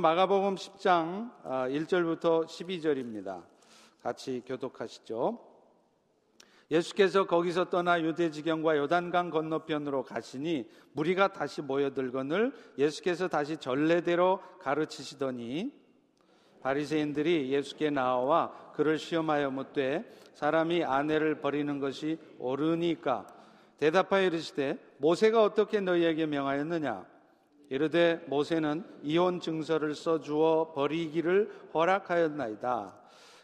마가복음 10장 1절부터 12절입니다. 같이 교독하시죠. 예수께서 거기서 떠나 유대 지경과 요단강 건너편으로 가시니 무리가 다시 모여들거늘 예수께서 다시 전례대로 가르치시더니 바리새인들이 예수께 나와 그를 시험하여 묻되 사람이 아내를 버리는 것이 옳으니까 대답하여 이르시되 모세가 어떻게 너희에게 명하였느냐 이르되 모세는 이혼 증서를 써 주어 버리기를 허락하였나이다.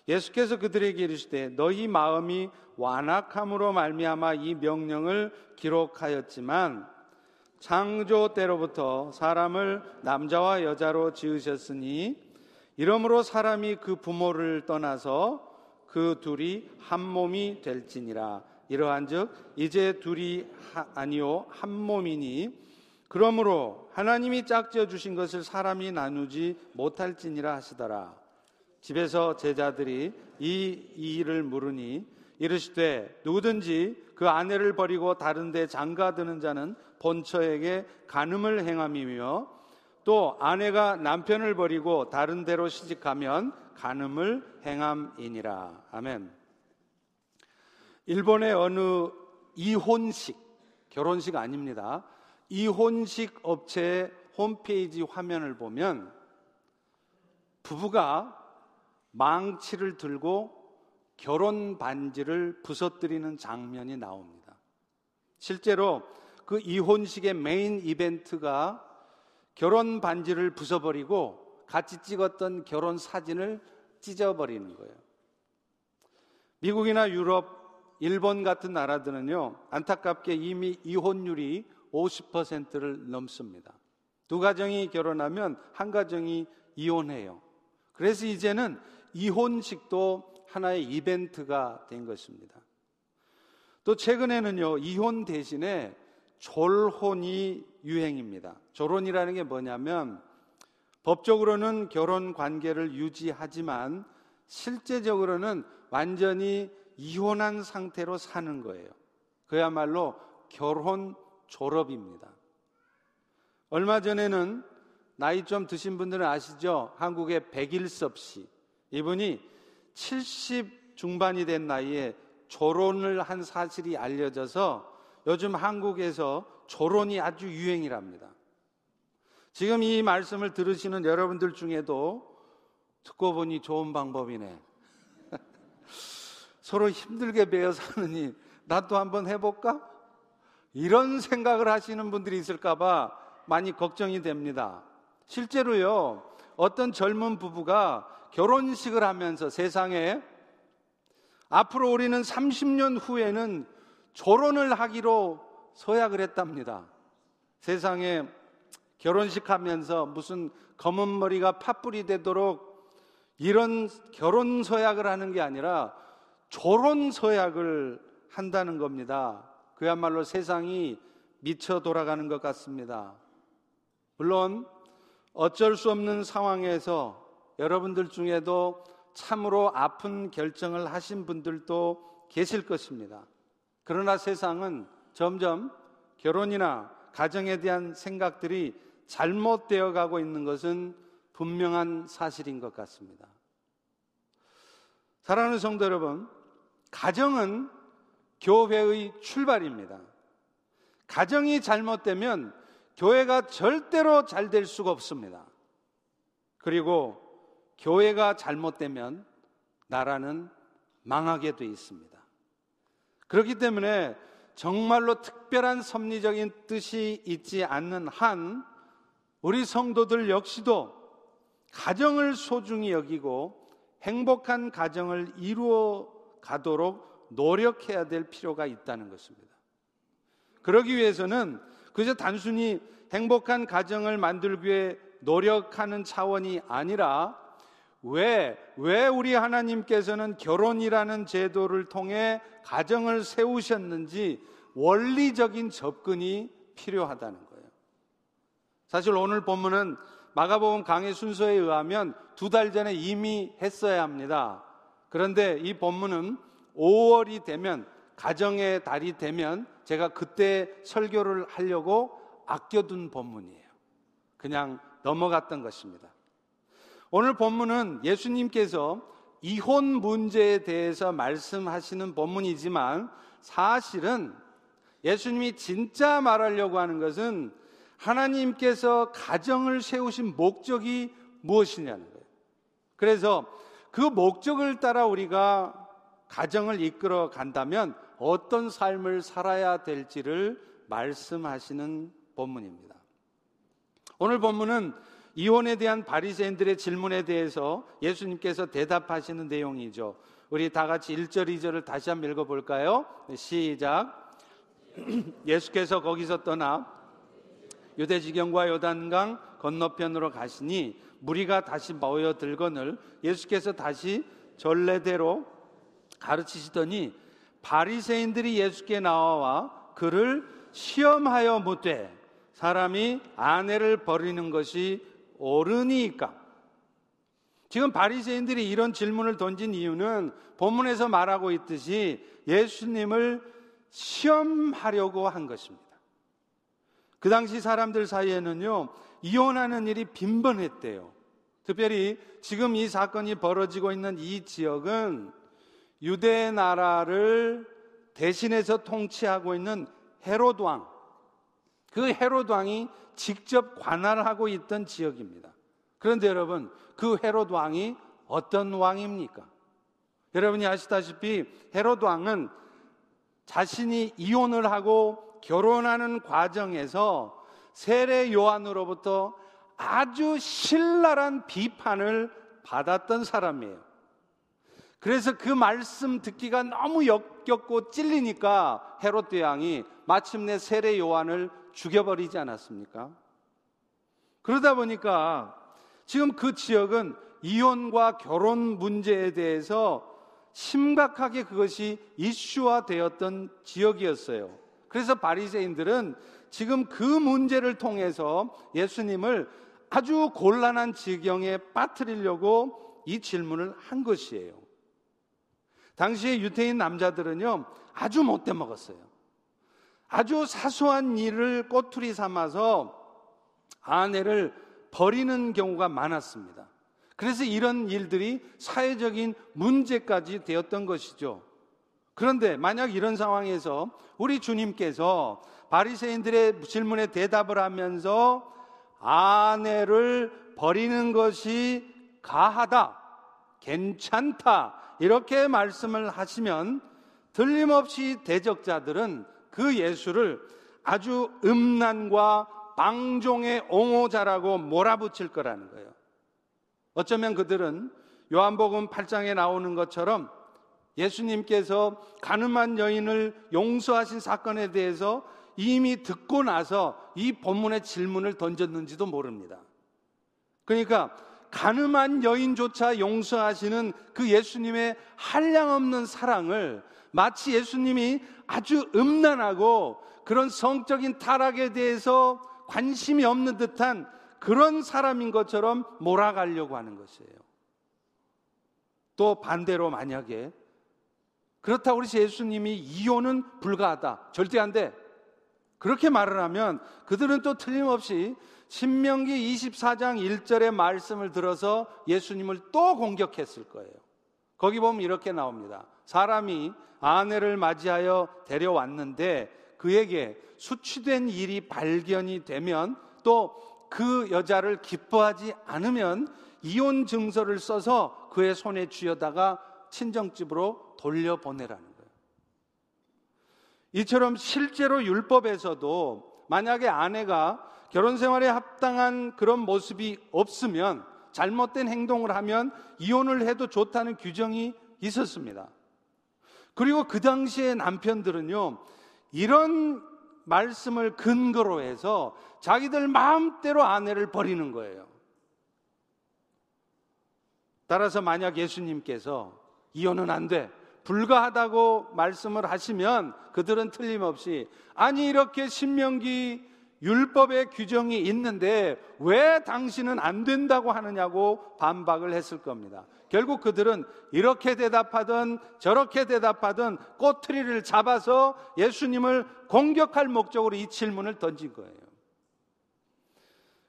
예수께서 그들에게 이르시되 너희 마음이 완악함으로 말미암아 이 명령을 기록하였지만 창조 때로부터 사람을 남자와 여자로 지으셨으니 이러므로 사람이 그 부모를 떠나서 그 둘이 한 몸이 될지니라 이러한즉 이제 둘이 아니요 한 몸이니 그러므로 하나님이 짝지어 주신 것을 사람이 나누지 못할지니라 하시더라. 집에서 제자들이 이, 이 일을 물으니 이르시되 누구든지 그 아내를 버리고 다른 데 장가드는 자는 본처에게 간음을 행함이며 또 아내가 남편을 버리고 다른 데로 시집가면 간음을 행함이니라. 아멘. 일본의 어느 이혼식, 결혼식 아닙니다. 이혼식 업체의 홈페이지 화면을 보면 부부가 망치를 들고 결혼 반지를 부서뜨리는 장면이 나옵니다. 실제로 그 이혼식의 메인 이벤트가 결혼 반지를 부숴버리고 같이 찍었던 결혼 사진을 찢어버리는 거예요. 미국이나 유럽, 일본 같은 나라들은요, 안타깝게 이미 이혼율이 50%를 넘습니다. 두 가정이 결혼하면 한 가정이 이혼해요. 그래서 이제는 이혼식도 하나의 이벤트가 된 것입니다. 또 최근에는요, 이혼 대신에 졸혼이 유행입니다. 졸혼이라는 게 뭐냐면 법적으로는 결혼 관계를 유지하지만 실제적으로는 완전히 이혼한 상태로 사는 거예요. 그야말로 결혼 졸업입니다. 얼마 전에는 나이 좀 드신 분들은 아시죠? 한국의 백일섭 씨. 이분이 70 중반이 된 나이에 졸혼을 한 사실이 알려져서 요즘 한국에서 졸혼이 아주 유행이랍니다. 지금 이 말씀을 들으시는 여러분들 중에도 듣고 보니 좋은 방법이네. 서로 힘들게 배어 사느니 나도 한번 해볼까? 이런 생각을 하시는 분들이 있을까봐 많이 걱정이 됩니다. 실제로요, 어떤 젊은 부부가 결혼식을 하면서 세상에 앞으로 우리는 30년 후에는 결혼을 하기로 서약을 했답니다. 세상에 결혼식 하면서 무슨 검은 머리가 팥불이 되도록 이런 결혼 서약을 하는 게 아니라 결혼 서약을 한다는 겁니다. 그야말로 세상이 미쳐 돌아가는 것 같습니다. 물론 어쩔 수 없는 상황에서 여러분들 중에도 참으로 아픈 결정을 하신 분들도 계실 것입니다. 그러나 세상은 점점 결혼이나 가정에 대한 생각들이 잘못되어 가고 있는 것은 분명한 사실인 것 같습니다. 사랑하는 성도 여러분, 가정은 교회의 출발입니다. 가정이 잘못되면 교회가 절대로 잘 될 수가 없습니다. 그리고 교회가 잘못되면 나라는 망하게 돼 있습니다. 그렇기 때문에 정말로 특별한 섭리적인 뜻이 있지 않는 한 우리 성도들 역시도 가정을 소중히 여기고 행복한 가정을 이루어 가도록 노력해야 될 필요가 있다는 것입니다. 그러기 위해서는 그저 단순히 행복한 가정을 만들기 위해 노력하는 차원이 아니라 왜, 왜 우리 하나님께서는 결혼이라는 제도를 통해 가정을 세우셨는지 원리적인 접근이 필요하다는 거예요. 사실 오늘 본문은 마가복음 강의 순서에 의하면 두 달 전에 이미 했어야 합니다. 그런데 이 본문은 5월이 되면 가정의 달이 되면 제가 그때 설교를 하려고 아껴둔 본문이에요. 그냥 넘어갔던 것입니다. 오늘 본문은 예수님께서 이혼 문제에 대해서 말씀하시는 본문이지만 사실은 예수님이 진짜 말하려고 하는 것은 하나님께서 가정을 세우신 목적이 무엇이냐는 거예요. 그래서 그 목적을 따라 우리가 가정을 이끌어 간다면 어떤 삶을 살아야 될지를 말씀하시는 본문입니다. 오늘 본문은 이혼에 대한 바리새인들의 질문에 대해서 예수님께서 대답하시는 내용이죠. 우리 다 같이 1절, 2절을 다시 한번 읽어 볼까요? 네, 시작. 예수께서 거기서 떠나 유대 지경과 요단강 건너편으로 가시니 무리가 다시 모여 들거늘 예수께서 다시 전례대로 가르치시더니 바리새인들이 예수께 나와 그를 시험하여 묻되 사람이 아내를 버리는 것이 옳으니까 지금 바리새인들이 이런 질문을 던진 이유는 본문에서 말하고 있듯이 예수님을 시험하려고 한 것입니다. 그 당시 사람들 사이에는요, 이혼하는 일이 빈번했대요. 특별히 지금 이 사건이 벌어지고 있는 이 지역은 유대 나라를 대신해서 통치하고 있는 헤로드 왕, 그 헤로드 왕이 직접 관할하고 있던 지역입니다. 그런데 여러분, 그 헤로드 왕이 어떤 왕입니까? 여러분이 아시다시피 헤로드 왕은 자신이 이혼을 하고 결혼하는 과정에서 세례 요한으로부터 아주 신랄한 비판을 받았던 사람이에요. 그래서 그 말씀 듣기가 너무 역겹고 찔리니까 헤롯 왕이 마침내 세례 요한을 죽여버리지 않았습니까? 그러다 보니까 지금 그 지역은 이혼과 결혼 문제에 대해서 심각하게 그것이 이슈화 되었던 지역이었어요. 그래서 바리새인들은 지금 그 문제를 통해서 예수님을 아주 곤란한 지경에 빠뜨리려고 이 질문을 한 것이에요. 당시에 유태인 남자들은요, 아주 못돼 먹었어요. 아주 사소한 일을 꼬투리 삼아서 아내를 버리는 경우가 많았습니다. 그래서 이런 일들이 사회적인 문제까지 되었던 것이죠. 그런데 만약 이런 상황에서 우리 주님께서 바리새인들의 질문에 대답을 하면서 아내를 버리는 것이 가하다, 괜찮다, 이렇게 말씀을 하시면 틀림없이 대적자들은 그 예수를 아주 음란과 방종의 옹호자라고 몰아붙일 거라는 거예요. 어쩌면 그들은 요한복음 8장에 나오는 것처럼 예수님께서 가늠한 여인을 용서하신 사건에 대해서 이미 듣고 나서 이 본문의 질문을 던졌는지도 모릅니다. 그러니까 가늠한 여인조차 용서하시는 그 예수님의 한량없는 사랑을 마치 예수님이 아주 음란하고 그런 성적인 타락에 대해서 관심이 없는 듯한 그런 사람인 것처럼 몰아가려고 하는 것이에요. 또 반대로 만약에 그렇다고 우리 예수님이 이혼은 불가하다. 절대 안 돼. 그렇게 말을 하면 그들은 또 틀림없이 신명기 24장 1절의 말씀을 들어서 예수님을 또 공격했을 거예요. 거기 보면 이렇게 나옵니다. 사람이 아내를 맞이하여 데려왔는데 그에게 수치된 일이 발견이 되면 또 그 여자를 기뻐하지 않으면 이혼 증서를 써서 그의 손에 쥐어다가 친정집으로 돌려보내라는. 이처럼 실제로 율법에서도 만약에 아내가 결혼 생활에 합당한 그런 모습이 없으면 잘못된 행동을 하면 이혼을 해도 좋다는 규정이 있었습니다. 그리고 그 당시에 남편들은요, 이런 말씀을 근거로 해서 자기들 마음대로 아내를 버리는 거예요. 따라서 만약 예수님께서 이혼은 안 돼, 불가하다고 말씀을 하시면 그들은 틀림없이 아니 이렇게 신명기 율법의 규정이 있는데 왜 당신은 안 된다고 하느냐고 반박을 했을 겁니다. 결국 그들은 이렇게 대답하든 저렇게 대답하든 꼬투리를 잡아서 예수님을 공격할 목적으로 이 질문을 던진 거예요.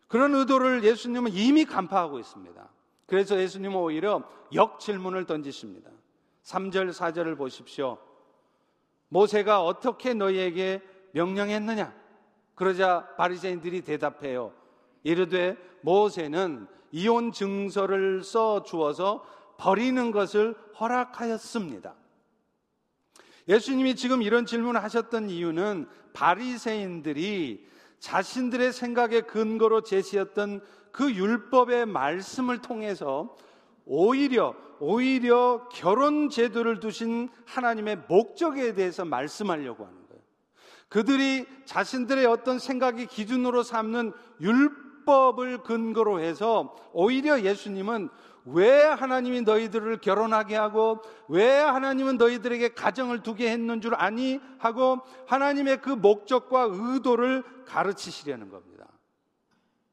그런 의도를 예수님은 이미 간파하고 있습니다. 그래서 예수님은 오히려 역질문을 던지십니다. 3절, 4절을 보십시오. 모세가 어떻게 너희에게 명령했느냐? 그러자 바리새인들이 대답해요. 이르되 모세는 이혼 증서를 써 주어서 버리는 것을 허락하였습니다. 예수님이 지금 이런 질문을 하셨던 이유는 바리새인들이 자신들의 생각의 근거로 제시했던 그 율법의 말씀을 통해서 오히려 오히려 결혼 제도를 두신 하나님의 목적에 대해서 말씀하려고 하는 거예요. 그들이 자신들의 어떤 생각이 기준으로 삼는 율법을 근거로 해서 오히려 예수님은 왜 하나님이 너희들을 결혼하게 하고 왜 하나님은 너희들에게 가정을 두게 했는 줄 아니 하고 하나님의 그 목적과 의도를 가르치시려는 겁니다.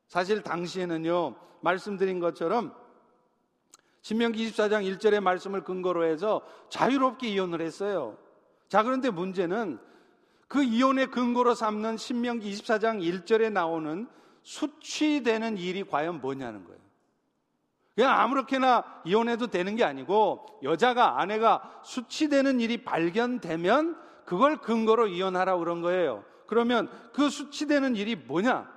사실 당시에는요, 말씀드린 것처럼 신명기 24장 1절의 말씀을 근거로 해서 자유롭게 이혼을 했어요. 자, 그런데 문제는 그 이혼의 근거로 삼는 신명기 24장 1절에 나오는 수취되는 일이 과연 뭐냐는 거예요. 그냥 아무렇게나 이혼해도 되는 게 아니고 여자가 아내가 수치되는 일이 발견되면 그걸 근거로 이혼하라고 그런 거예요. 그러면 그 수치되는 일이 뭐냐?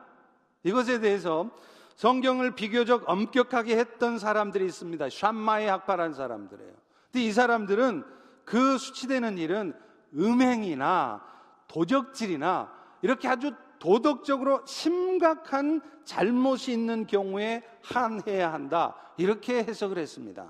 이것에 대해서 성경을 비교적 엄격하게 했던 사람들이 있습니다. 샴마의 학파란 사람들이에요. 근데 이 사람들은 그 수치되는 일은 음행이나 도적질이나 이렇게 아주 도덕적으로 심각한 잘못이 있는 경우에 한해야 한다. 이렇게 해석을 했습니다.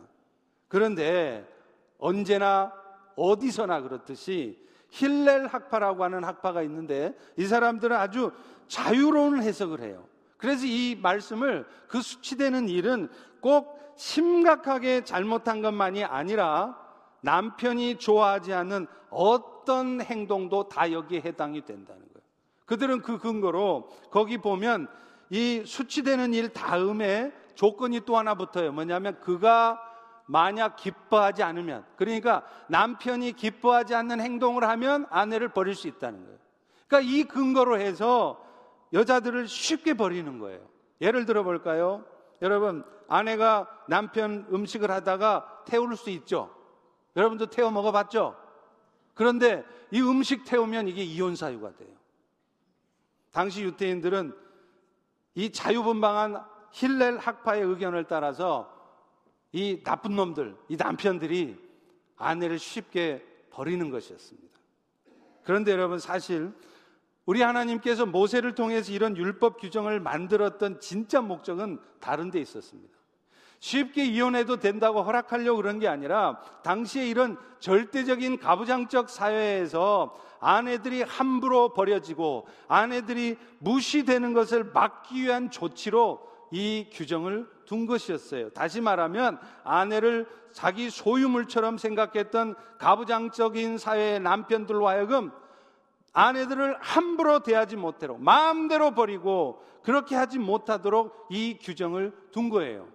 그런데 언제나 어디서나 그렇듯이 힐렐 학파라고 하는 학파가 있는데 이 사람들은 아주 자유로운 해석을 해요. 그래서 이 말씀을 그 수치되는 일은 꼭 심각하게 잘못한 것만이 아니라 남편이 좋아하지 않는 어떤 행동도 다 여기에 해당이 된다는 거예요. 그들은 그 근거로 거기 보면 이 수치되는 일 다음에 조건이 또 하나 붙어요. 뭐냐면 그가 만약 기뻐하지 않으면 그러니까 남편이 기뻐하지 않는 행동을 하면 아내를 버릴 수 있다는 거예요. 그러니까 이 근거로 해서 여자들을 쉽게 버리는 거예요. 예를 들어 볼까요? 여러분, 아내가 남편 음식을 하다가 태울 수 있죠? 여러분도 태워 먹어 봤죠? 그런데 이 음식 태우면 이게 이혼 사유가 돼요. 당시 유태인들은 이 자유분방한 힐렐 학파의 의견을 따라서 이 나쁜 놈들, 이 남편들이 아내를 쉽게 버리는 것이었습니다. 그런데 여러분 사실 우리 하나님께서 모세를 통해서 이런 율법 규정을 만들었던 진짜 목적은 다른 데 있었습니다. 쉽게 이혼해도 된다고 허락하려고 그런 게 아니라 당시에 이런 절대적인 가부장적 사회에서 아내들이 함부로 버려지고 아내들이 무시되는 것을 막기 위한 조치로 이 규정을 둔 것이었어요. 다시 말하면 아내를 자기 소유물처럼 생각했던 가부장적인 사회의 남편들로 하여금 아내들을 함부로 대하지 못하도록 마음대로 버리고 그렇게 하지 못하도록 이 규정을 둔 거예요.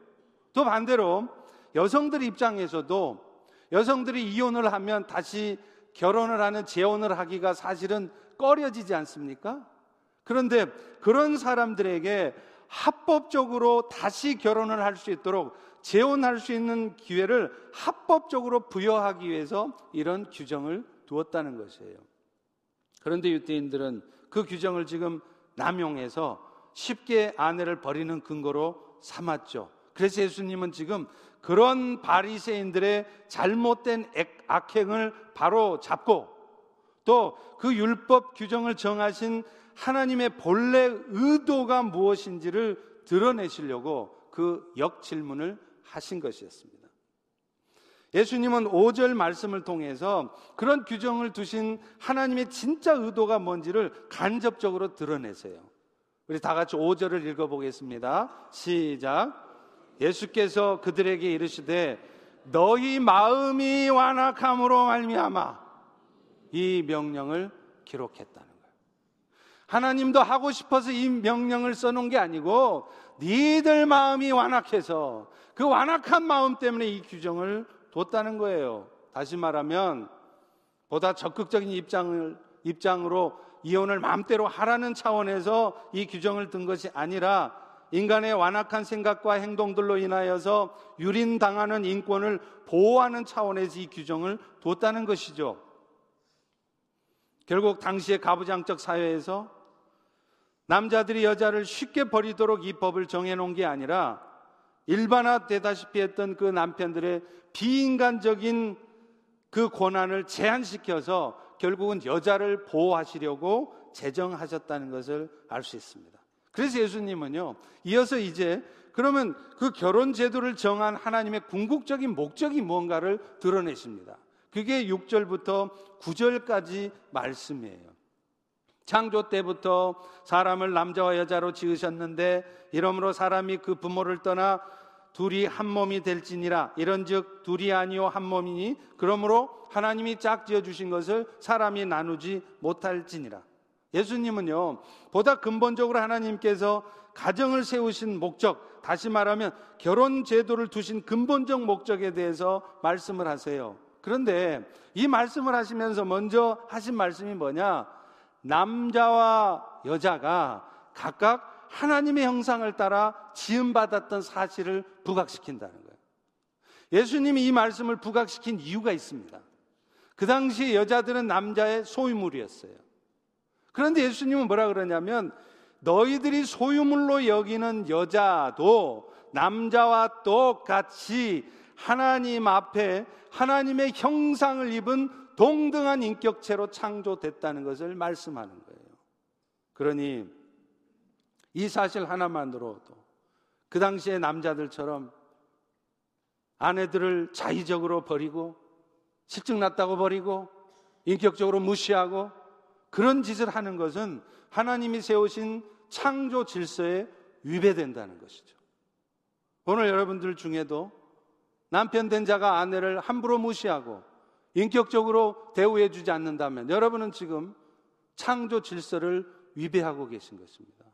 또 반대로 여성들 입장에서도 여성들이 이혼을 하면 다시 결혼을 하는 재혼을 하기가 사실은 꺼려지지 않습니까? 그런데 그런 사람들에게 합법적으로 다시 결혼을 할 수 있도록 재혼할 수 있는 기회를 합법적으로 부여하기 위해서 이런 규정을 두었다는 것이에요. 그런데 유대인들은 그 규정을 지금 남용해서 쉽게 아내를 버리는 근거로 삼았죠. 그래서 예수님은 지금 그런 바리새인들의 잘못된 악행을 바로 잡고 또 그 율법 규정을 정하신 하나님의 본래 의도가 무엇인지를 드러내시려고 그 역질문을 하신 것이었습니다. 예수님은 5절 말씀을 통해서 그런 규정을 두신 하나님의 진짜 의도가 뭔지를 간접적으로 드러내세요. 우리 다 같이 5절을 읽어보겠습니다. 시작. 예수께서 그들에게 이르시되 너희 마음이 완악함으로 말미암아 이 명령을 기록했다는 거예요. 하나님도 하고 싶어서 이 명령을 써놓은 게 아니고 니들 마음이 완악해서 그 완악한 마음 때문에 이 규정을 뒀다는 거예요. 다시 말하면 보다 적극적인 입장을 입장으로 이혼을 마음대로 하라는 차원에서 이 규정을 든 것이 아니라 인간의 완악한 생각과 행동들로 인하여서 유린당하는 인권을 보호하는 차원에서 이 규정을 뒀다는 것이죠. 결국 당시의 가부장적 사회에서 남자들이 여자를 쉽게 버리도록 이 법을 정해놓은 게 아니라 일반화되다시피 했던 그 남편들의 비인간적인 그 권한을 제한시켜서 결국은 여자를 보호하시려고 제정하셨다는 것을 알 수 있습니다. 그래서 예수님은요, 이어서 이제 그러면 그 결혼 제도를 정한 하나님의 궁극적인 목적이 무언가를 드러내십니다. 그게 6절부터 9절까지 말씀이에요. 창조 때부터 사람을 남자와 여자로 지으셨는데 이러므로 사람이 그 부모를 떠나 둘이 한 몸이 될지니라. 이런즉 둘이 아니요 한 몸이니 그러므로 하나님이 짝지어 주신 것을 사람이 나누지 못할지니라. 예수님은요 보다 근본적으로 하나님께서 가정을 세우신 목적 다시 말하면 결혼 제도를 두신 근본적 목적에 대해서 말씀을 하세요. 그런데 이 말씀을 하시면서 먼저 하신 말씀이 뭐냐 남자와 여자가 각각 하나님의 형상을 따라 지음받았던 사실을 부각시킨다는 거예요. 예수님이 이 말씀을 부각시킨 이유가 있습니다. 그 당시 여자들은 남자의 소유물이었어요. 그런데 예수님은 뭐라 그러냐면 너희들이 소유물로 여기는 여자도 남자와 똑같이 하나님 앞에 하나님의 형상을 입은 동등한 인격체로 창조됐다는 것을 말씀하는 거예요. 그러니 이 사실 하나만으로도 그 당시의 남자들처럼 아내들을 자의적으로 버리고 실증 났다고 버리고 인격적으로 무시하고 그런 짓을 하는 것은 하나님이 세우신 창조 질서에 위배된다는 것이죠. 오늘 여러분들 중에도 남편 된 자가 아내를 함부로 무시하고 인격적으로 대우해 주지 않는다면 여러분은 지금 창조 질서를 위배하고 계신 것입니다.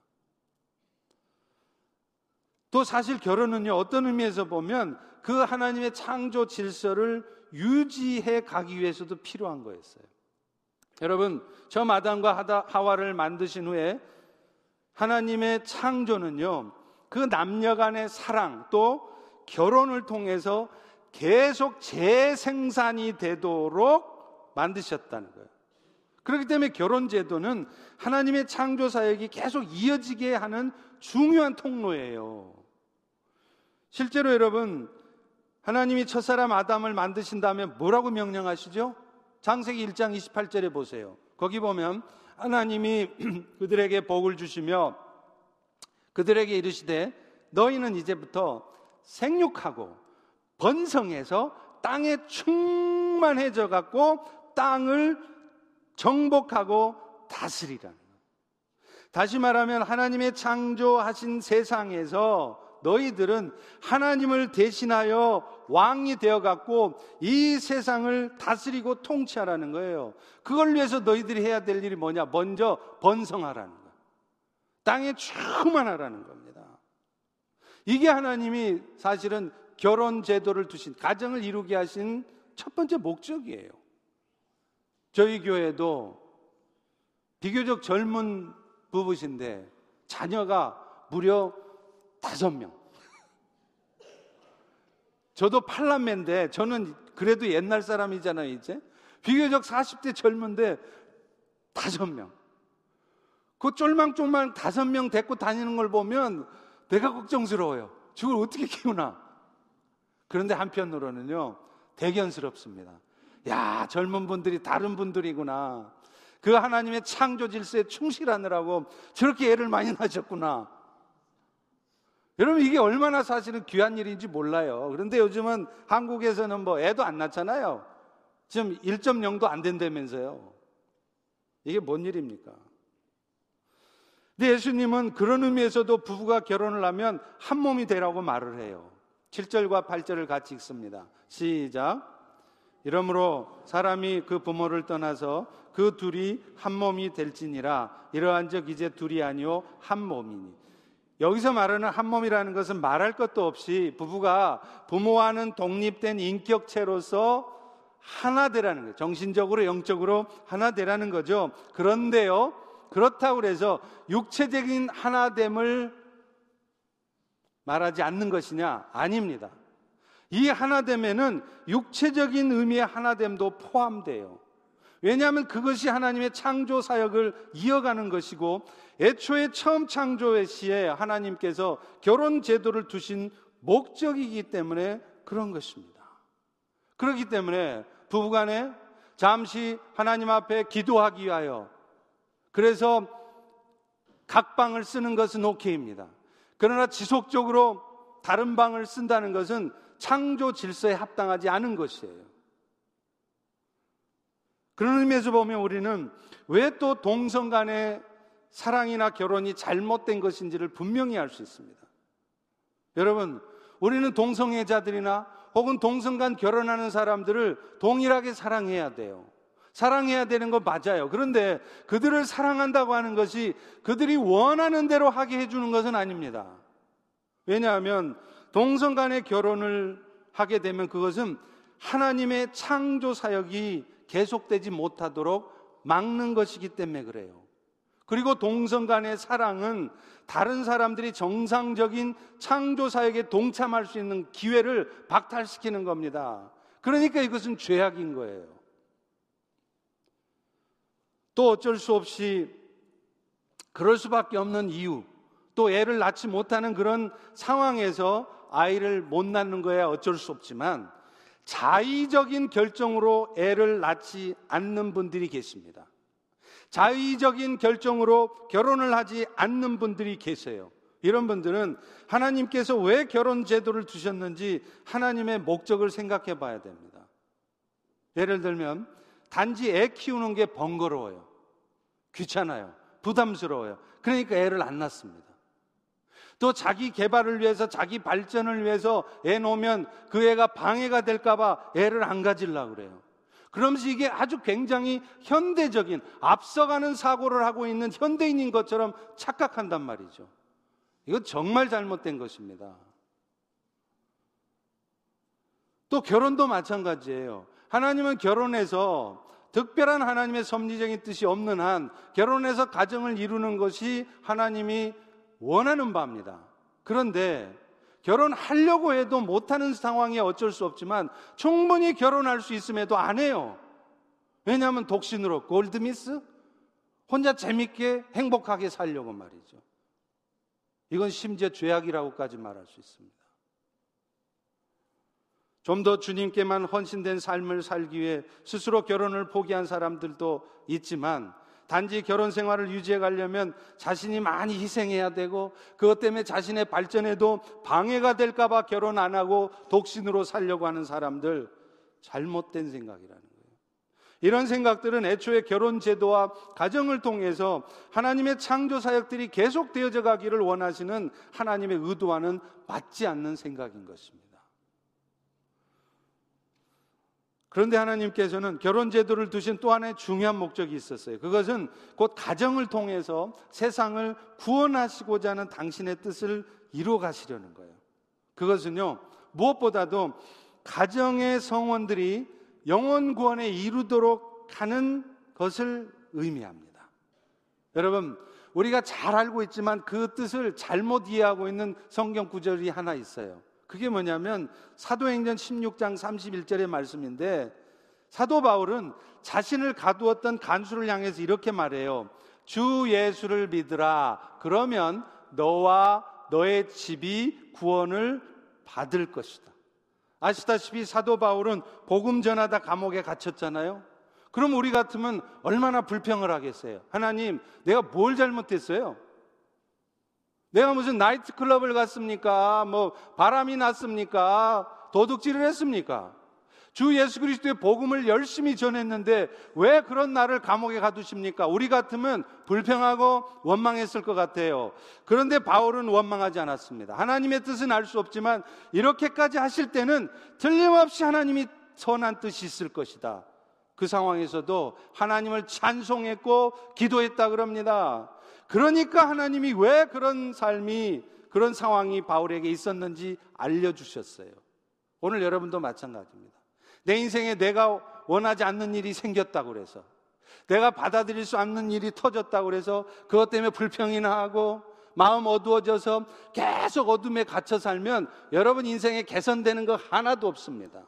또 사실 결혼은요, 어떤 의미에서 보면 그 하나님의 창조 질서를 유지해 가기 위해서도 필요한 거였어요. 여러분, 저 마담과 하와를 만드신 후에 하나님의 창조는요, 그 남녀 간의 사랑 또 결혼을 통해서 계속 재생산이 되도록 만드셨다는 거예요. 그렇기 때문에 결혼 제도는 하나님의 창조 사역이 계속 이어지게 하는 중요한 통로예요. 실제로 여러분 하나님이 첫사람 아담을 만드신 다음에 뭐라고 명령하시죠? 장세기 1장 28절에 보세요. 거기 보면 하나님이 그들에게 복을 주시며 그들에게 이르시되 너희는 이제부터 생육하고 번성해서 땅에 충만해져 갖고 땅을 정복하고 다스리라는 거예요. 다시 말하면 하나님의 창조하신 세상에서 너희들은 하나님을 대신하여 왕이 되어 갖고 이 세상을 다스리고 통치하라는 거예요. 그걸 위해서 너희들이 해야 될 일이 뭐냐? 먼저 번성하라는 거예요. 땅에 충만하라는 겁니다. 이게 하나님이 사실은 결혼 제도를 두신 가정을 이루게 하신 첫 번째 목적이에요. 저희 교회도 비교적 젊은 부부신데 자녀가 무려 다섯 명. 저도 팔남매인데 저는 그래도 옛날 사람이잖아요, 이제. 비교적 40대 젊은데 다섯 명. 그 쫄망쫄망 다섯 명 데리고 다니는 걸 보면 내가 걱정스러워요. 저걸 어떻게 키우나? 그런데 한편으로는요, 대견스럽습니다. 야, 젊은 분들이 다른 분들이구나. 그 하나님의 창조 질서에 충실하느라고 저렇게 애를 많이 낳으셨구나. 여러분, 이게 얼마나 사실은 귀한 일인지 몰라요. 그런데 요즘은 한국에서는 뭐 애도 안 낳잖아요. 지금 1.0도 안 된다면서요. 이게 뭔 일입니까? 근데 예수님은 그런 의미에서도 부부가 결혼을 하면 한 몸이 되라고 말을 해요. 7절과 8절을 같이 읽습니다. 시작. 이러므로 사람이 그 부모를 떠나서 그 둘이 한 몸이 될지니라 이러한 적 이제 둘이 아니요 한 몸이니 여기서 말하는 한 몸이라는 것은 말할 것도 없이 부부가 부모와는 독립된 인격체로서 하나 되라는 거예요. 정신적으로 영적으로 하나 되라는 거죠. 그런데요. 그렇다고 해서 육체적인 하나됨을 말하지 않는 것이냐? 아닙니다. 이 하나됨에는 육체적인 의미의 하나됨도 포함돼요. 왜냐하면 그것이 하나님의 창조 사역을 이어가는 것이고 애초에 처음 창조의 시에 하나님께서 결혼 제도를 두신 목적이기 때문에 그런 것입니다. 그렇기 때문에 부부간에 잠시 하나님 앞에 기도하기 위하여 그래서 각 방을 쓰는 것은 오케이입니다. 그러나 지속적으로 다른 방을 쓴다는 것은 창조 질서에 합당하지 않은 것이에요. 그런 의미에서 보면 우리는 왜 또 동성 간의 사랑이나 결혼이 잘못된 것인지를 분명히 알 수 있습니다. 여러분, 우리는 동성애자들이나 혹은 동성 간 결혼하는 사람들을 동일하게 사랑해야 돼요. 사랑해야 되는 거 맞아요. 그런데 그들을 사랑한다고 하는 것이 그들이 원하는 대로 하게 해주는 것은 아닙니다. 왜냐하면 동성 간의 결혼을 하게 되면 그것은 하나님의 창조 사역이 계속되지 못하도록 막는 것이기 때문에 그래요. 그리고 동성 간의 사랑은 다른 사람들이 정상적인 창조 사역에 동참할 수 있는 기회를 박탈시키는 겁니다. 그러니까 이것은 죄악인 거예요. 또 어쩔 수 없이 그럴 수밖에 없는 이유, 또 애를 낳지 못하는 그런 상황에서 아이를 못 낳는 거야 어쩔 수 없지만 자의적인 결정으로 애를 낳지 않는 분들이 계십니다. 자의적인 결정으로 결혼을 하지 않는 분들이 계세요. 이런 분들은 하나님께서 왜 결혼 제도를 두셨는지 하나님의 목적을 생각해 봐야 됩니다. 예를 들면 단지 애 키우는 게 번거로워요. 귀찮아요. 부담스러워요. 그러니까 애를 안 낳습니다. 또 자기 개발을 위해서 자기 발전을 위해서 애 놓으면 그 애가 방해가 될까봐 애를 안 가지려고 그래요. 그러면서 이게 아주 굉장히 현대적인 앞서가는 사고를 하고 있는 현대인인 것처럼 착각한단 말이죠. 이거 정말 잘못된 것입니다. 또 결혼도 마찬가지예요. 하나님은 결혼해서 특별한 하나님의 섭리적인 뜻이 없는 한 결혼해서 가정을 이루는 것이 하나님이 원하는 바입니다. 그런데 결혼하려고 해도 못하는 상황이 어쩔 수 없지만 충분히 결혼할 수 있음에도 안 해요. 왜냐하면 독신으로 골드미스? 혼자 재밌게 행복하게 살려고 말이죠. 이건 심지어 죄악이라고까지 말할 수 있습니다. 좀 더 주님께만 헌신된 삶을 살기 위해 스스로 결혼을 포기한 사람들도 있지만 단지 결혼 생활을 유지해 가려면 자신이 많이 희생해야 되고 그것 때문에 자신의 발전에도 방해가 될까봐 결혼 안 하고 독신으로 살려고 하는 사람들 잘못된 생각이라는 거예요. 이런 생각들은 애초에 결혼 제도와 가정을 통해서 하나님의 창조 사역들이 계속 되어져 가기를 원하시는 하나님의 의도와는 맞지 않는 생각인 것입니다. 그런데 하나님께서는 결혼 제도를 두신 또 하나의 중요한 목적이 있었어요. 그것은 곧 가정을 통해서 세상을 구원하시고자 하는 당신의 뜻을 이루어 가시려는 거예요. 그것은요, 무엇보다도 가정의 성원들이 영원 구원에 이루도록 하는 것을 의미합니다. 여러분, 우리가 잘 알고 있지만 그 뜻을 잘못 이해하고 있는 성경 구절이 하나 있어요. 그게 뭐냐면 사도행전 16장 31절의 말씀인데 사도 바울은 자신을 가두었던 간수를 향해서 이렇게 말해요. 주 예수를 믿으라. 그러면 너와 너의 집이 구원을 받을 것이다. 아시다시피 사도 바울은 복음 전하다 감옥에 갇혔잖아요. 그럼 우리 같으면 얼마나 불평을 하겠어요? 하나님, 내가 뭘 잘못했어요? 내가 무슨 나이트클럽을 갔습니까? 뭐 바람이 났습니까? 도둑질을 했습니까? 주 예수 그리스도의 복음을 열심히 전했는데 왜 그런 나를 감옥에 가두십니까? 우리 같으면 불평하고 원망했을 것 같아요. 그런데 바울은 원망하지 않았습니다. 하나님의 뜻은 알 수 없지만 이렇게까지 하실 때는 틀림없이 하나님이 선한 뜻이 있을 것이다. 그 상황에서도 하나님을 찬송했고 기도했다 그럽니다. 그러니까 하나님이 왜 그런 삶이 그런 상황이 바울에게 있었는지 알려주셨어요. 오늘 여러분도 마찬가지입니다. 내 인생에 내가 원하지 않는 일이 생겼다고 그래서 내가 받아들일 수 없는 일이 터졌다고 그래서 그것 때문에 불평이나 하고 마음 어두워져서 계속 어둠에 갇혀 살면 여러분 인생에 개선되는 거 하나도 없습니다.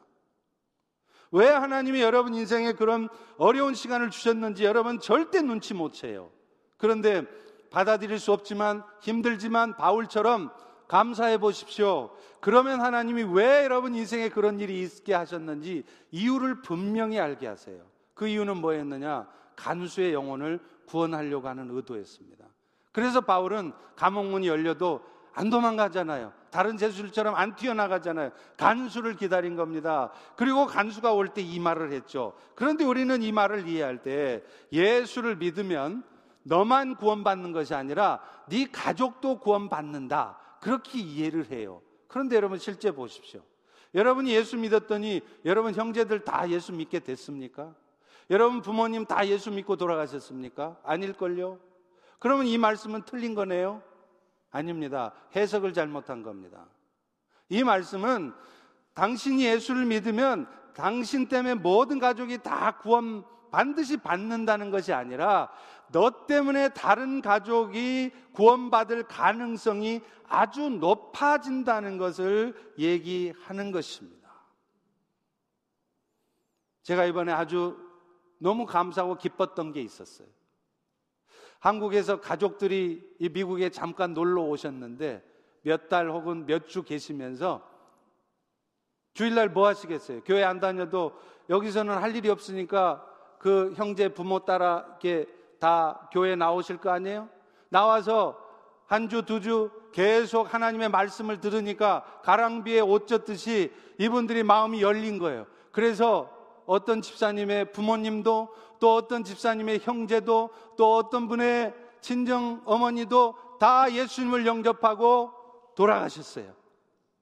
왜 하나님이 여러분 인생에 그런 어려운 시간을 주셨는지 여러분 절대 눈치 못 채요. 그런데 받아들일 수 없지만 힘들지만 바울처럼 감사해 보십시오. 그러면 하나님이 왜 여러분 인생에 그런 일이 있게 하셨는지 이유를 분명히 알게 하세요. 그 이유는 뭐였느냐? 간수의 영혼을 구원하려고 하는 의도였습니다. 그래서 바울은 감옥문이 열려도 안 도망가잖아요. 다른 제수들처럼 안 튀어나가잖아요. 간수를 기다린 겁니다. 그리고 간수가 올 때 이 말을 했죠. 그런데 우리는 이 말을 이해할 때 예수를 믿으면 너만 구원받는 것이 아니라 네 가족도 구원받는다. 그렇게 이해를 해요. 그런데 여러분 실제 보십시오. 여러분이 예수 믿었더니 여러분 형제들 다 예수 믿게 됐습니까? 여러분 부모님 다 예수 믿고 돌아가셨습니까? 아닐걸요? 그러면 이 말씀은 틀린 거네요? 아닙니다. 해석을 잘못한 겁니다. 이 말씀은 당신이 예수를 믿으면 당신 때문에 모든 가족이 다 구원 반드시 받는다는 것이 아니라 너 때문에 다른 가족이 구원받을 가능성이 아주 높아진다는 것을 얘기하는 것입니다. 제가 이번에 아주 너무 감사하고 기뻤던 게 있었어요. 한국에서 가족들이 이 미국에 잠깐 놀러 오셨는데 몇 달 혹은 몇 주 계시면서 주일날 뭐 하시겠어요? 교회 안 다녀도 여기서는 할 일이 없으니까 그 형제 부모 따라 이렇게 다 교회 나오실 거 아니에요? 나와서 한 주, 두 주 계속 하나님의 말씀을 들으니까 가랑비에 옷 젖듯이 이분들이 마음이 열린 거예요. 그래서 어떤 집사님의 부모님도 또 어떤 집사님의 형제도 또 어떤 분의 친정 어머니도 다 예수님을 영접하고 돌아가셨어요.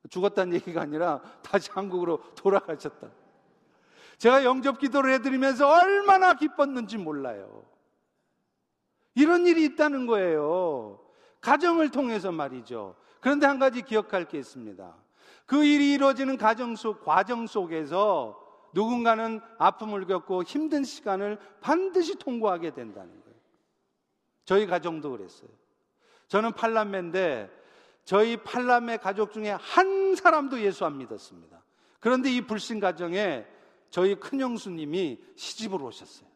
죽었다는 얘기가 아니라 다시 한국으로 돌아가셨다. 제가 영접 기도를 해드리면서 얼마나 기뻤는지 몰라요. 이런 일이 있다는 거예요. 가정을 통해서 말이죠. 그런데 한 가지 기억할 게 있습니다. 그 일이 이루어지는 가정 속, 과정 속에서 누군가는 아픔을 겪고 힘든 시간을 반드시 통과하게 된다는 거예요. 저희 가정도 그랬어요. 저는 팔남매인데 저희 팔남매 가족 중에 한 사람도 예수 안 믿었습니다. 그런데 이 불신 가정에 저희 큰형수님이 시집을 오셨어요.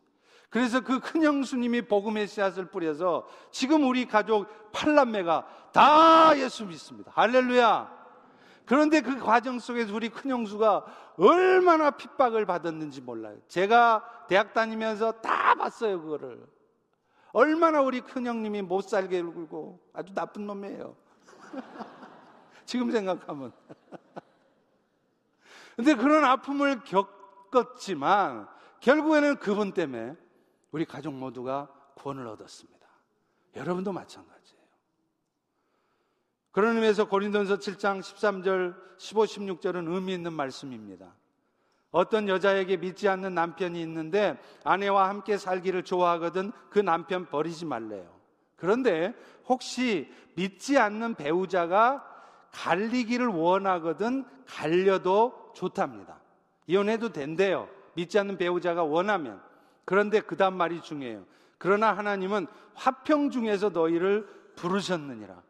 그래서 그 큰형수님이 복음의 씨앗을 뿌려서 지금 우리 가족 팔남매가 다 예수 믿습니다. 할렐루야! 그런데 그 과정 속에서 우리 큰형수가 얼마나 핍박을 받았는지 몰라요. 제가 대학 다니면서 다 봤어요, 그거를. 얼마나 우리 큰형님이 못 살게 굴고 아주 나쁜 놈이에요. 지금 생각하면. 근데 그런 아픔을 겪었지만 결국에는 그분 때문에 우리 가족 모두가 구원을 얻었습니다. 여러분도 마찬가지. 그런 의미에서 고린도전서 7장 13절, 15, 16절은 의미 있는 말씀입니다. 어떤 여자에게 믿지 않는 남편이 있는데 아내와 함께 살기를 좋아하거든 그 남편 버리지 말래요. 그런데 혹시 믿지 않는 배우자가 갈리기를 원하거든 갈려도 좋답니다. 이혼해도 된대요. 믿지 않는 배우자가 원하면. 그런데 그 다음 말이 중요해요. 그러나 하나님은 화평 중에서 너희를 부르셨느니라.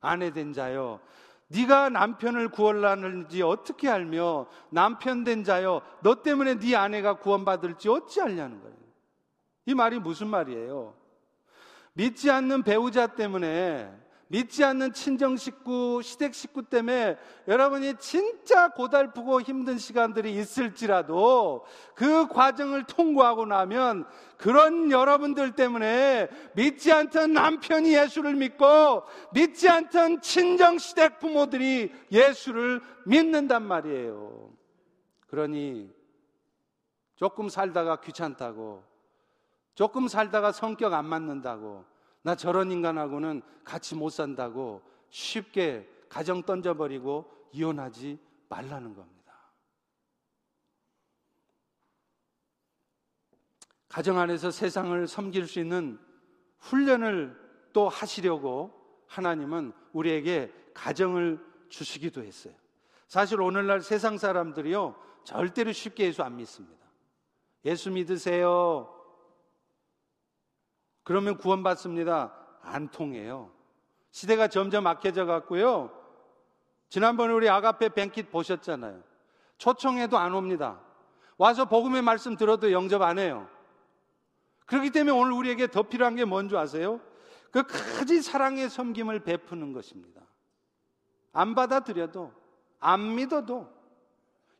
아내 된 자여 네가 남편을 구원하는지 어떻게 알며 남편 된 자여 너 때문에 네 아내가 구원받을지 어찌 알냐는 거예요. 이 말이 무슨 말이에요? 믿지 않는 배우자 때문에 믿지 않는 친정 식구, 시댁 식구 때문에 여러분이 진짜 고달프고 힘든 시간들이 있을지라도 그 과정을 통과하고 나면 그런 여러분들 때문에 믿지 않던 남편이 예수를 믿고 믿지 않던 친정 시댁 부모들이 예수를 믿는단 말이에요. 그러니 조금 살다가 귀찮다고 조금 살다가 성격 안 맞는다고 나 저런 인간하고는 같이 못 산다고 쉽게 가정 던져버리고 이혼하지 말라는 겁니다. 가정 안에서 세상을 섬길 수 있는 훈련을 또 하시려고 하나님은 우리에게 가정을 주시기도 했어요. 사실 오늘날 세상 사람들이요, 절대로 쉽게 예수 안 믿습니다. 예수 믿으세요. 그러면 구원받습니다. 안 통해요. 시대가 점점 악해져 갔고요. 지난번에 우리 아가페 뱅킷 보셨잖아요. 초청해도 안 옵니다. 와서 복음의 말씀 들어도 영접 안 해요. 그렇기 때문에 오늘 우리에게 더 필요한 게 뭔지 아세요? 그 크지 사랑의 섬김을 베푸는 것입니다. 안 받아들여도, 안 믿어도,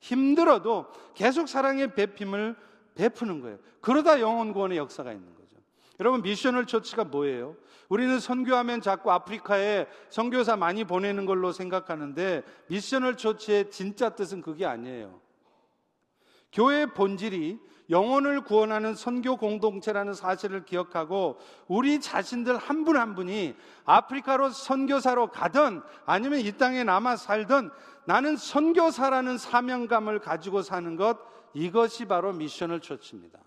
힘들어도 계속 사랑의 베풂을 베푸는 거예요. 그러다 영혼 구원의 역사가 있는 거죠. 여러분 missional church가 뭐예요? 우리는 선교하면 자꾸 아프리카에 선교사 많이 보내는 걸로 생각하는데 missional church의 진짜 뜻은 그게 아니에요. 교회의 본질이 영혼을 구원하는 선교 공동체라는 사실을 기억하고 우리 자신들 한 분 한 분이 아프리카로 선교사로 가든 아니면 이 땅에 남아 살든 나는 선교사라는 사명감을 가지고 사는 것 이것이 바로 missional church입니다.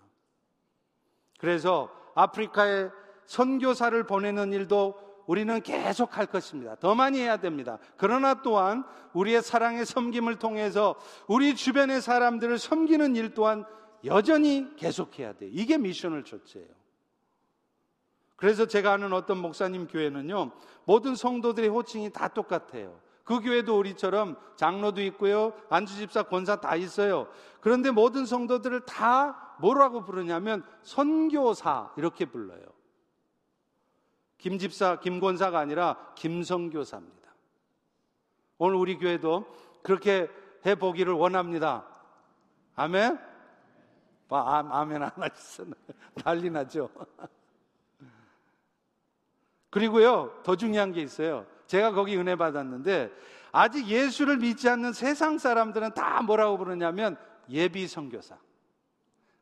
그래서 아프리카에 선교사를 보내는 일도 우리는 계속 할 것입니다. 더 많이 해야 됩니다. 그러나 또한 우리의 사랑의 섬김을 통해서 우리 주변의 사람들을 섬기는 일 또한 여전히 계속해야 돼요. 이게 missional church예요. 그래서 제가 아는 어떤 목사님 교회는요, 모든 성도들의 호칭이 다 똑같아요. 그 교회도 우리처럼 장로도 있고요, 안주집사 권사 다 있어요. 그런데 모든 성도들을 다 뭐라고 부르냐면 선교사 이렇게 불러요. 김집사, 김권사가 아니라 김성교사입니다. 오늘 우리 교회도 그렇게 해보기를 원합니다. 아멘? 아, 아멘 안 하셨어. 난리 나죠. 그리고요, 더 중요한 게 있어요. 제가 거기 은혜 받았는데, 아직 예수를 믿지 않는 세상 사람들은 다 뭐라고 부르냐면, 예비 선교사.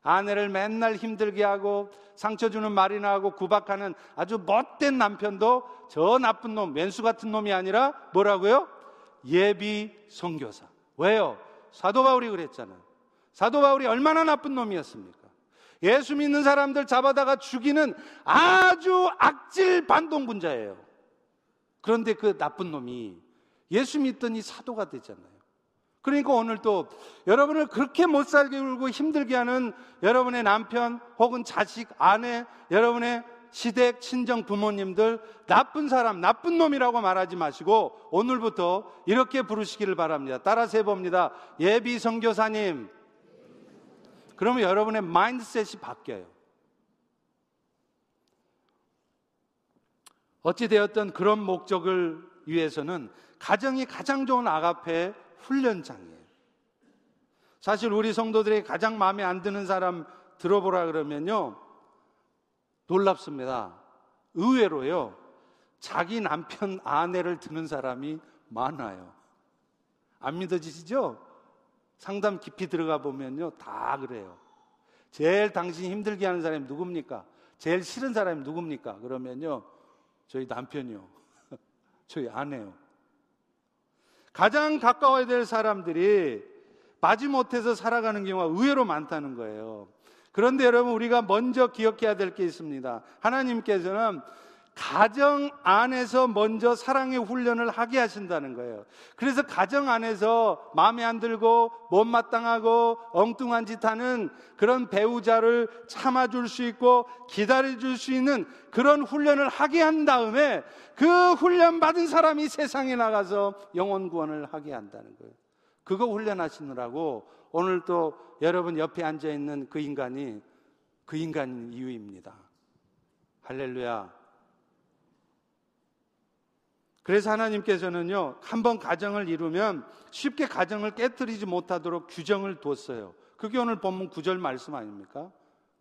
아내를 맨날 힘들게 하고 상처 주는 말이나 하고 구박하는 아주 못된 남편도 저 나쁜 놈, 왼수 같은 놈이 아니라 뭐라고요? 예비 선교사. 왜요? 사도 바울이 그랬잖아요. 사도 바울이 얼마나 나쁜 놈이었습니까? 예수 믿는 사람들 잡아다가 죽이는 아주 악질 반동분자예요. 그런데 그 나쁜 놈이 예수 믿더니 사도가 되잖아요. 그러니까 오늘 또 여러분을 그렇게 못 살게 울고 힘들게 하는 여러분의 남편 혹은 자식, 아내, 여러분의 시댁, 친정, 부모님들 나쁜 사람, 나쁜 놈이라고 말하지 마시고 오늘부터 이렇게 부르시기를 바랍니다. 따라서 해봅니다. 예비 선교사님, 그러면 여러분의 마인드셋이 바뀌어요. 어찌되었던 그런 목적을 위해서는 가정이 가장 좋은 아가페 훈련장이에요. 사실 우리 성도들이 가장 마음에 안 드는 사람 들어보라 그러면요. 놀랍습니다. 의외로요. 자기 남편 아내를 드는 사람이 많아요. 안 믿어지시죠? 상담 깊이 들어가 보면요. 다 그래요. 제일 당신 힘들게 하는 사람이 누굽니까? 제일 싫은 사람이 누굽니까? 그러면요. 저희 남편이요. 저희 아내요. 가장 가까워야 될 사람들이 마지못해서 살아가는 경우가 의외로 많다는 거예요. 그런데 여러분 우리가 먼저 기억해야 될 게 있습니다. 하나님께서는 가정 안에서 먼저 사랑의 훈련을 하게 하신다는 거예요. 그래서 가정 안에서 마음에 안 들고 못마땅하고 엉뚱한 짓 하는 그런 배우자를 참아줄 수 있고 기다려줄 수 있는 그런 훈련을 하게 한 다음에 그 훈련 받은 사람이 세상에 나가서 영혼 구원을 하게 한다는 거예요. 그거 훈련하시느라고 오늘 또 여러분 옆에 앉아 있는 그 인간이 그 인간인 이유입니다. 할렐루야. 그래서 하나님께서는요, 한번 가정을 이루면 쉽게 가정을 깨뜨리지 못하도록 규정을 뒀어요. 그게 오늘 본문 9절 말씀 아닙니까?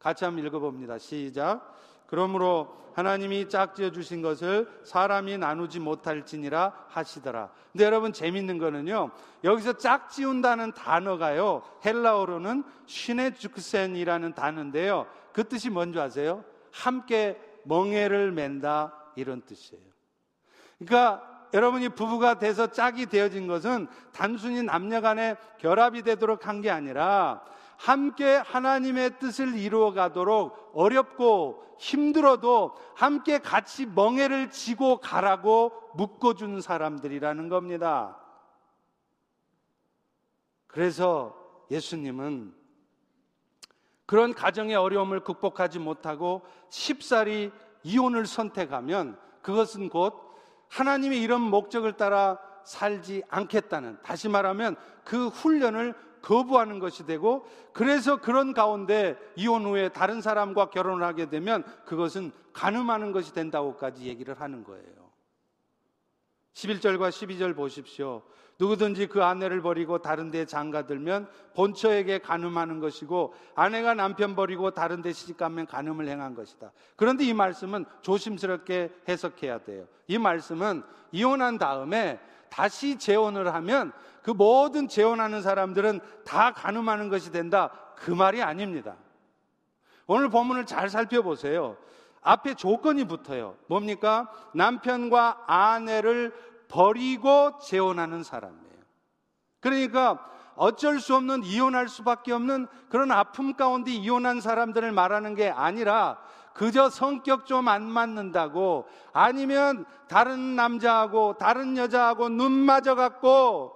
같이 한번 읽어봅니다. 시작. 그러므로 하나님이 짝지어 주신 것을 사람이 나누지 못할지니라 하시더라. 근데 여러분 재밌는 거는요. 여기서 짝지운다는 단어가요. 헬라어로는 쉬네주크센이라는 단어인데요. 그 뜻이 뭔지 아세요? 함께 멍해를 맨다 이런 뜻이에요. 그러니까 여러분이 부부가 돼서 짝이 되어진 것은 단순히 남녀 간의 결합이 되도록 한 게 아니라 함께 하나님의 뜻을 이루어 가도록 어렵고 힘들어도 함께 같이 멍해를 지고 가라고 묶어준 사람들이라는 겁니다. 그래서 예수님은 그런 가정의 어려움을 극복하지 못하고 쉽사리 이혼을 선택하면 그것은 곧 하나님의 이런 목적을 따라 살지 않겠다는 다시 말하면 그 훈련을 거부하는 것이 되고 그래서 그런 가운데 이혼 후에 다른 사람과 결혼을 하게 되면 그것은 가늠하는 것이 된다고까지 얘기를 하는 거예요. 11절과 12절 보십시오. 누구든지 그 아내를 버리고 다른 데 장가들면 본처에게 간음하는 것이고 아내가 남편 버리고 다른 데 시집가면 간음을 행한 것이다. 그런데 이 말씀은 조심스럽게 해석해야 돼요. 이 말씀은 이혼한 다음에 다시 재혼을 하면 그 모든 재혼하는 사람들은 다 간음하는 것이 된다. 그 말이 아닙니다. 오늘 본문을 잘 살펴보세요. 앞에 조건이 붙어요. 뭡니까? 남편과 아내를 버리고 재혼하는 사람이에요. 그러니까 어쩔 수 없는 이혼할 수밖에 없는 그런 아픔 가운데 이혼한 사람들을 말하는 게 아니라 그저 성격 좀 안 맞는다고 아니면 다른 남자하고 다른 여자하고 눈 맞아 갖고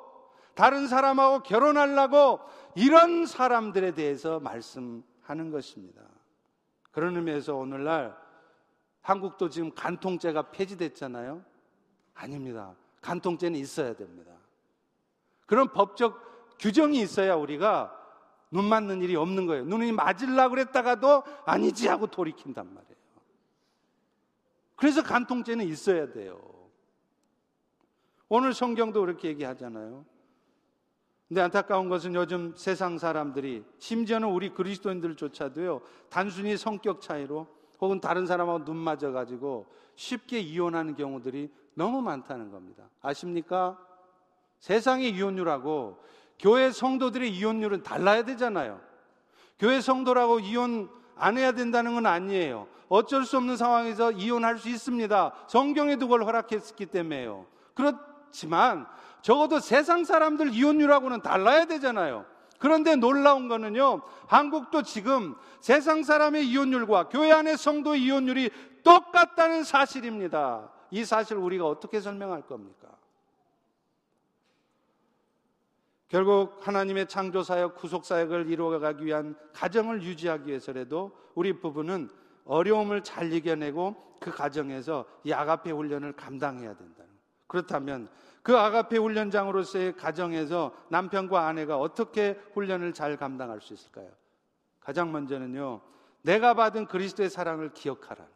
다른 사람하고 결혼하려고 이런 사람들에 대해서 말씀하는 것입니다. 그런 의미에서 오늘날 한국도 지금 간통죄가 폐지됐잖아요. 아닙니다. 간통죄는 있어야 됩니다. 그런 법적 규정이 있어야 우리가 눈 맞는 일이 없는 거예요. 눈이 맞으려고 그랬다가도 아니지 하고 돌이킨단 말이에요. 그래서 간통죄는 있어야 돼요. 오늘 성경도 그렇게 얘기하잖아요. 근데 안타까운 것은 요즘 세상 사람들이 심지어는 우리 그리스도인들조차도요 단순히 성격 차이로 혹은 다른 사람하고 눈 맞아 가지고 쉽게 이혼하는 경우들이 너무 많다는 겁니다. 아십니까? 세상의 이혼율하고 교회 성도들의 이혼율은 달라야 되잖아요. 교회 성도라고 이혼 안 해야 된다는 건 아니에요. 어쩔 수 없는 상황에서 이혼할 수 있습니다. 성경에도 그걸 허락했기 때문에요. 그렇지만 적어도 세상 사람들 이혼율하고는 달라야 되잖아요. 그런데 놀라운 거는요, 한국도 지금 세상 사람의 이혼율과 교회 안의 성도 이혼율이 똑같다는 사실입니다. 이 사실 우리가 어떻게 설명할 겁니까? 결국 하나님의 창조 사역, 구속 사역을 이루어가기 위한 가정을 유지하기 위해서라도 우리 부부는 어려움을 잘 이겨내고 그 가정에서 이 아가페 훈련을 감당해야 된다는 그렇다면 그 아가페 훈련장으로서의 가정에서 남편과 아내가 어떻게 훈련을 잘 감당할 수 있을까요? 가장 먼저는요, 내가 받은 그리스도의 사랑을 기억하라는 거예요.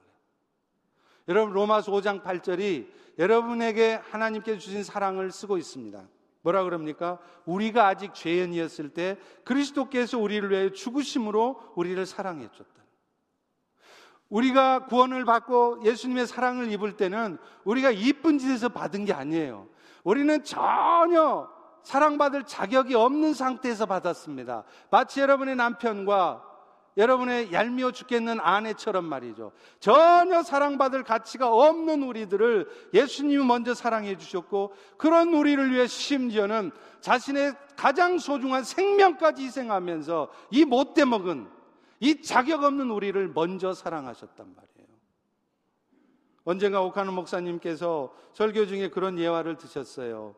여러분, 로마서 5장 8절이 여러분에게 하나님께 주신 사랑을 쓰고 있습니다. 뭐라 그럽니까? 우리가 아직 죄인이었을 때 그리스도께서 우리를 위해 죽으심으로 우리를 사랑해 줬다. 우리가 구원을 받고 예수님의 사랑을 입을 때는 우리가 이쁜 짓에서 받은 게 아니에요. 우리는 전혀 사랑받을 자격이 없는 상태에서 받았습니다. 마치 여러분의 남편과 여러분의 얄미워 죽겠는 아내처럼 말이죠. 전혀 사랑받을 가치가 없는 우리들을 예수님이 먼저 사랑해 주셨고 그런 우리를 위해 심지어는 자신의 가장 소중한 생명까지 희생하면서 이 못돼 먹은 이 자격 없는 우리를 먼저 사랑하셨단 말이에요. 언젠가 오카노 목사님께서 설교 중에 그런 예화를 드셨어요.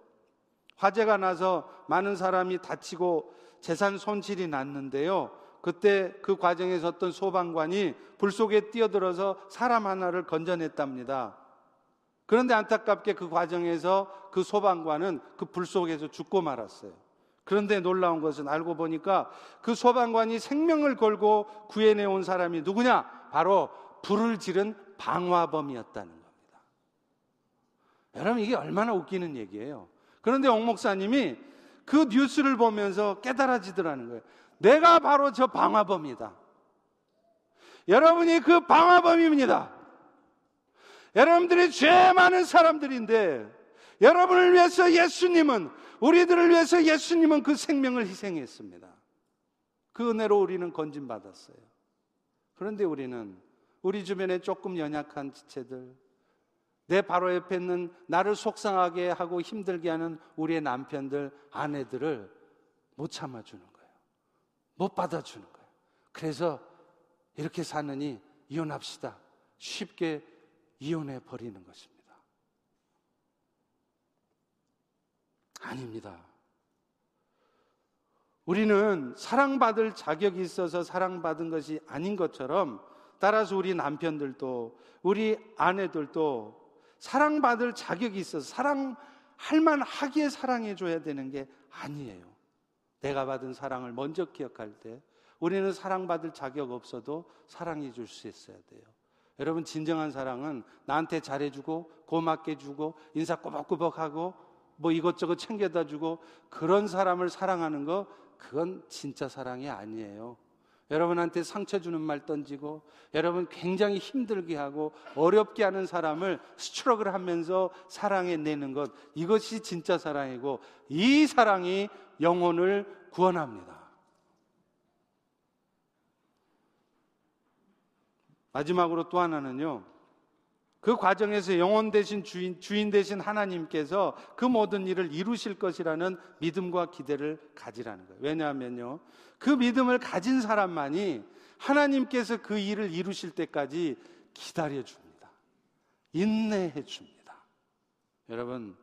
화재가 나서 많은 사람이 다치고 재산 손실이 났는데요. 그때 그 과정에서 어떤 소방관이 불 속에 뛰어들어서 사람 하나를 건져냈답니다. 그런데 안타깝게 그 과정에서 그 소방관은 그 불 속에서 죽고 말았어요. 그런데 놀라운 것은 알고 보니까 그 소방관이 생명을 걸고 구해내 온 사람이 누구냐? 바로 불을 지른 방화범이었다는 겁니다. 여러분, 이게 얼마나 웃기는 얘기예요. 그런데 옥 목사님이 그 뉴스를 보면서 깨달아지더라는 거예요. 내가 바로 저 방화범이다. 여러분이 그 방화범입니다. 여러분들이 죄 많은 사람들인데 여러분을 위해서 예수님은 우리들을 위해서 예수님은 그 생명을 희생했습니다. 그 은혜로 우리는 건진 받았어요. 그런데 우리는 우리 주변에 조금 연약한 지체들, 내 바로 옆에 있는 나를 속상하게 하고 힘들게 하는 우리의 남편들, 아내들을 못 참아주는. 못 받아주는 거예요. 그래서 이렇게 사느니 이혼합시다. 쉽게 이혼해 버리는 것입니다. 아닙니다. 우리는 사랑받을 자격이 있어서 사랑받은 것이 아닌 것처럼 따라서 우리 남편들도 우리 아내들도 사랑받을 자격이 있어서 사랑할 만하기에 사랑해 줘야 되는 게 아니에요. 내가 받은 사랑을 먼저 기억할 때 우리는 사랑받을 자격 없어도 사랑해 줄 수 있어야 돼요. 여러분, 진정한 사랑은 나한테 잘해주고, 고맙게 주고, 인사 꼬박꼬박 하고, 뭐 이것저것 챙겨다 주고, 그런 사람을 사랑하는 거, 그건 진짜 사랑이 아니에요. 여러분한테 상처 주는 말 던지고 여러분 굉장히 힘들게 하고 어렵게 하는 사람을 스트럭을 하면서 사랑해 내는 것 이것이 진짜 사랑이고 이 사랑이 영혼을 구원합니다. 마지막으로 또 하나는요. 그 과정에서 영혼 대신 주인, 주인 대신 하나님께서 그 모든 일을 이루실 것이라는 믿음과 기대를 가지라는 거예요. 왜냐하면요. 그 믿음을 가진 사람만이 하나님께서 그 일을 이루실 때까지 기다려 줍니다. 인내해 줍니다. 여러분,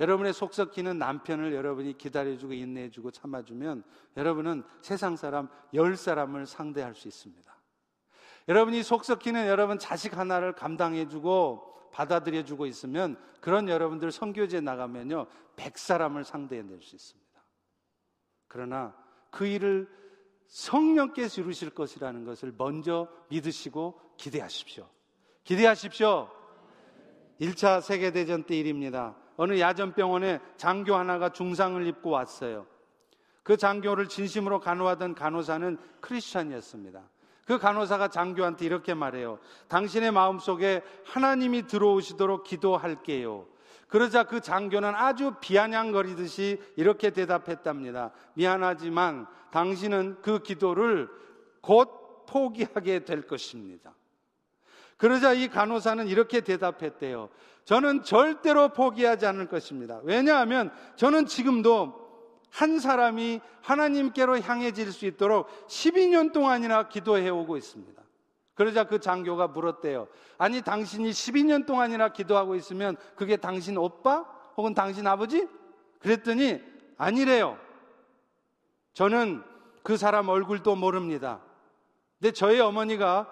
여러분의 속썩기는 남편을 여러분이 기다려주고 인내해주고 참아주면 여러분은 세상 사람 열 사람을 상대할 수 있습니다. 여러분이 속썩기는 여러분 자식 하나를 감당해주고 받아들여주고 있으면 그런 여러분들 선교제 나가면요 백 사람을 상대해낼 수 있습니다. 그러나 그 일을 성령께서 이루실 것이라는 것을 먼저 믿으시고 기대하십시오. 기대하십시오. 1차 세계대전 때 일입니다. 어느 야전병원에 장교 하나가 중상을 입고 왔어요. 그 장교를 진심으로 간호하던 간호사는 크리스찬이었습니다. 그 간호사가 장교한테 이렇게 말해요. 당신의 마음속에 하나님이 들어오시도록 기도할게요. 그러자 그 장교는 아주 비아냥거리듯이 이렇게 대답했답니다. 미안하지만 당신은 그 기도를 곧 포기하게 될 것입니다. 그러자 이 간호사는 이렇게 대답했대요. 저는 절대로 포기하지 않을 것입니다. 왜냐하면 저는 지금도 한 사람이 하나님께로 향해질 수 있도록 12년 동안이나 기도해 오고 있습니다. 그러자 그 장교가 물었대요. 아니, 당신이 12년 동안이나 기도하고 있으면 그게 당신 오빠? 혹은 당신 아버지? 그랬더니 아니래요. 저는 그 사람 얼굴도 모릅니다. 근데 저희 어머니가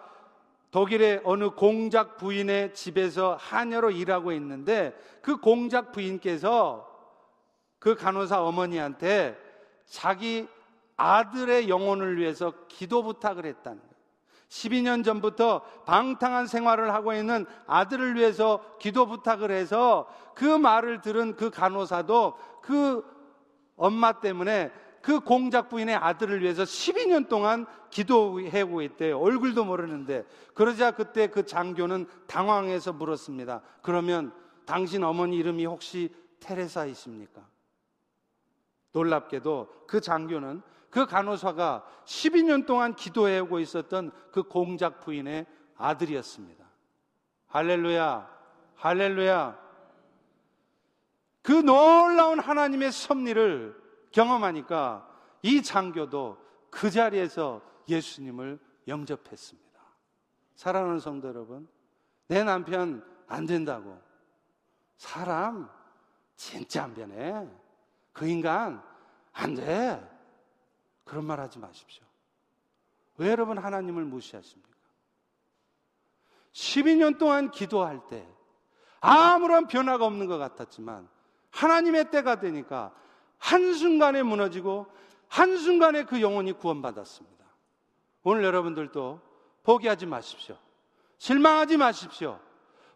독일의 어느 공작 부인의 집에서 하녀로 일하고 있는데 그 공작 부인께서 그 간호사 어머니한테 자기 아들의 영혼을 위해서 기도 부탁을 했다는 거예요. 12년 전부터 방탕한 생활을 하고 있는 아들을 위해서 기도 부탁을 해서 그 말을 들은 그 간호사도 그 엄마 때문에 그 공작 부인의 아들을 위해서 12년 동안 기도해오고 있대요. 얼굴도 모르는데. 그러자 그때 그 장교는 당황해서 물었습니다. 그러면 당신 어머니 이름이 혹시 테레사이십니까? 놀랍게도 그 장교는 그 간호사가 12년 동안 기도해오고 있었던 그 공작 부인의 아들이었습니다. 할렐루야, 할렐루야. 그 놀라운 하나님의 섭리를 경험하니까 이 장교도 그 자리에서 예수님을 영접했습니다. 사랑하는 성도 여러분, 내 남편 안 된다고. 사람 진짜 안 변해. 그 인간 안 돼. 그런 말 하지 마십시오. 왜 여러분 하나님을 무시하십니까? 12년 동안 기도할 때 아무런 변화가 없는 것 같았지만 하나님의 때가 되니까 한순간에 무너지고 한순간에 그 영혼이 구원받았습니다. 오늘 여러분들도 포기하지 마십시오. 실망하지 마십시오.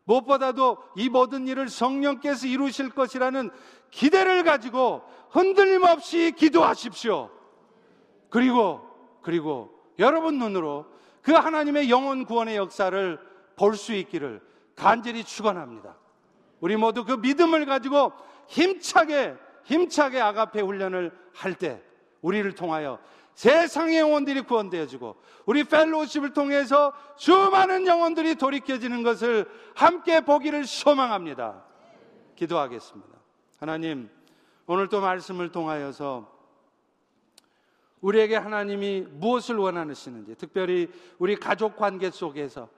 무엇보다도 이 모든 일을 성령께서 이루실 것이라는 기대를 가지고 흔들림 없이 기도하십시오. 그리고, 그리고 여러분 눈으로 그 하나님의 영혼 구원의 역사를 볼 수 있기를 간절히 축원합니다. 우리 모두 그 믿음을 가지고 힘차게 힘차게 아가페 훈련을 할 때 우리를 통하여 세상의 영혼들이 구원되어지고 우리 펠로우십을 통해서 수많은 영혼들이 돌이켜지는 것을 함께 보기를 소망합니다. 기도하겠습니다. 하나님, 오늘 또 말씀을 통하여서 우리에게 하나님이 무엇을 원하시는지, 특별히 우리 가족 관계 속에서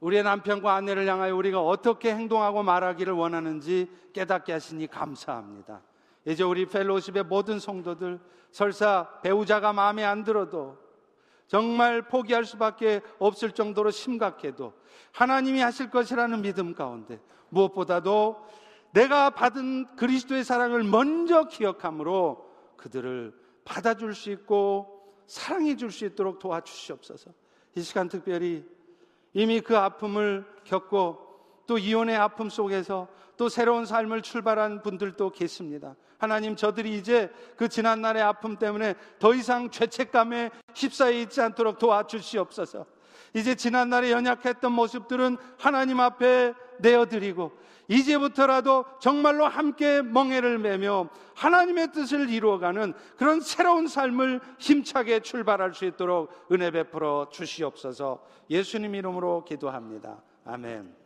우리의 남편과 아내를 향하여 우리가 어떻게 행동하고 말하기를 원하는지 깨닫게 하시니 감사합니다. 이제 우리 펠로십의 모든 성도들 설사 배우자가 마음에 안 들어도 정말 포기할 수밖에 없을 정도로 심각해도 하나님이 하실 것이라는 믿음 가운데 무엇보다도 내가 받은 그리스도의 사랑을 먼저 기억함으로 그들을 받아줄 수 있고 사랑해 줄 수 있도록 도와주시옵소서. 이 시간 특별히 이미 그 아픔을 겪고 또 이혼의 아픔 속에서 또 새로운 삶을 출발한 분들도 계십니다. 하나님 저들이 이제 그 지난날의 아픔 때문에 더 이상 죄책감에 휩싸여 있지 않도록 도와주시옵소서. 이제 지난날에 연약했던 모습들은 하나님 앞에 내어드리고 이제부터라도 정말로 함께 멍해를 매며 하나님의 뜻을 이루어가는 그런 새로운 삶을 힘차게 출발할 수 있도록 은혜 베풀어 주시옵소서 예수님 이름으로 기도합니다. 아멘.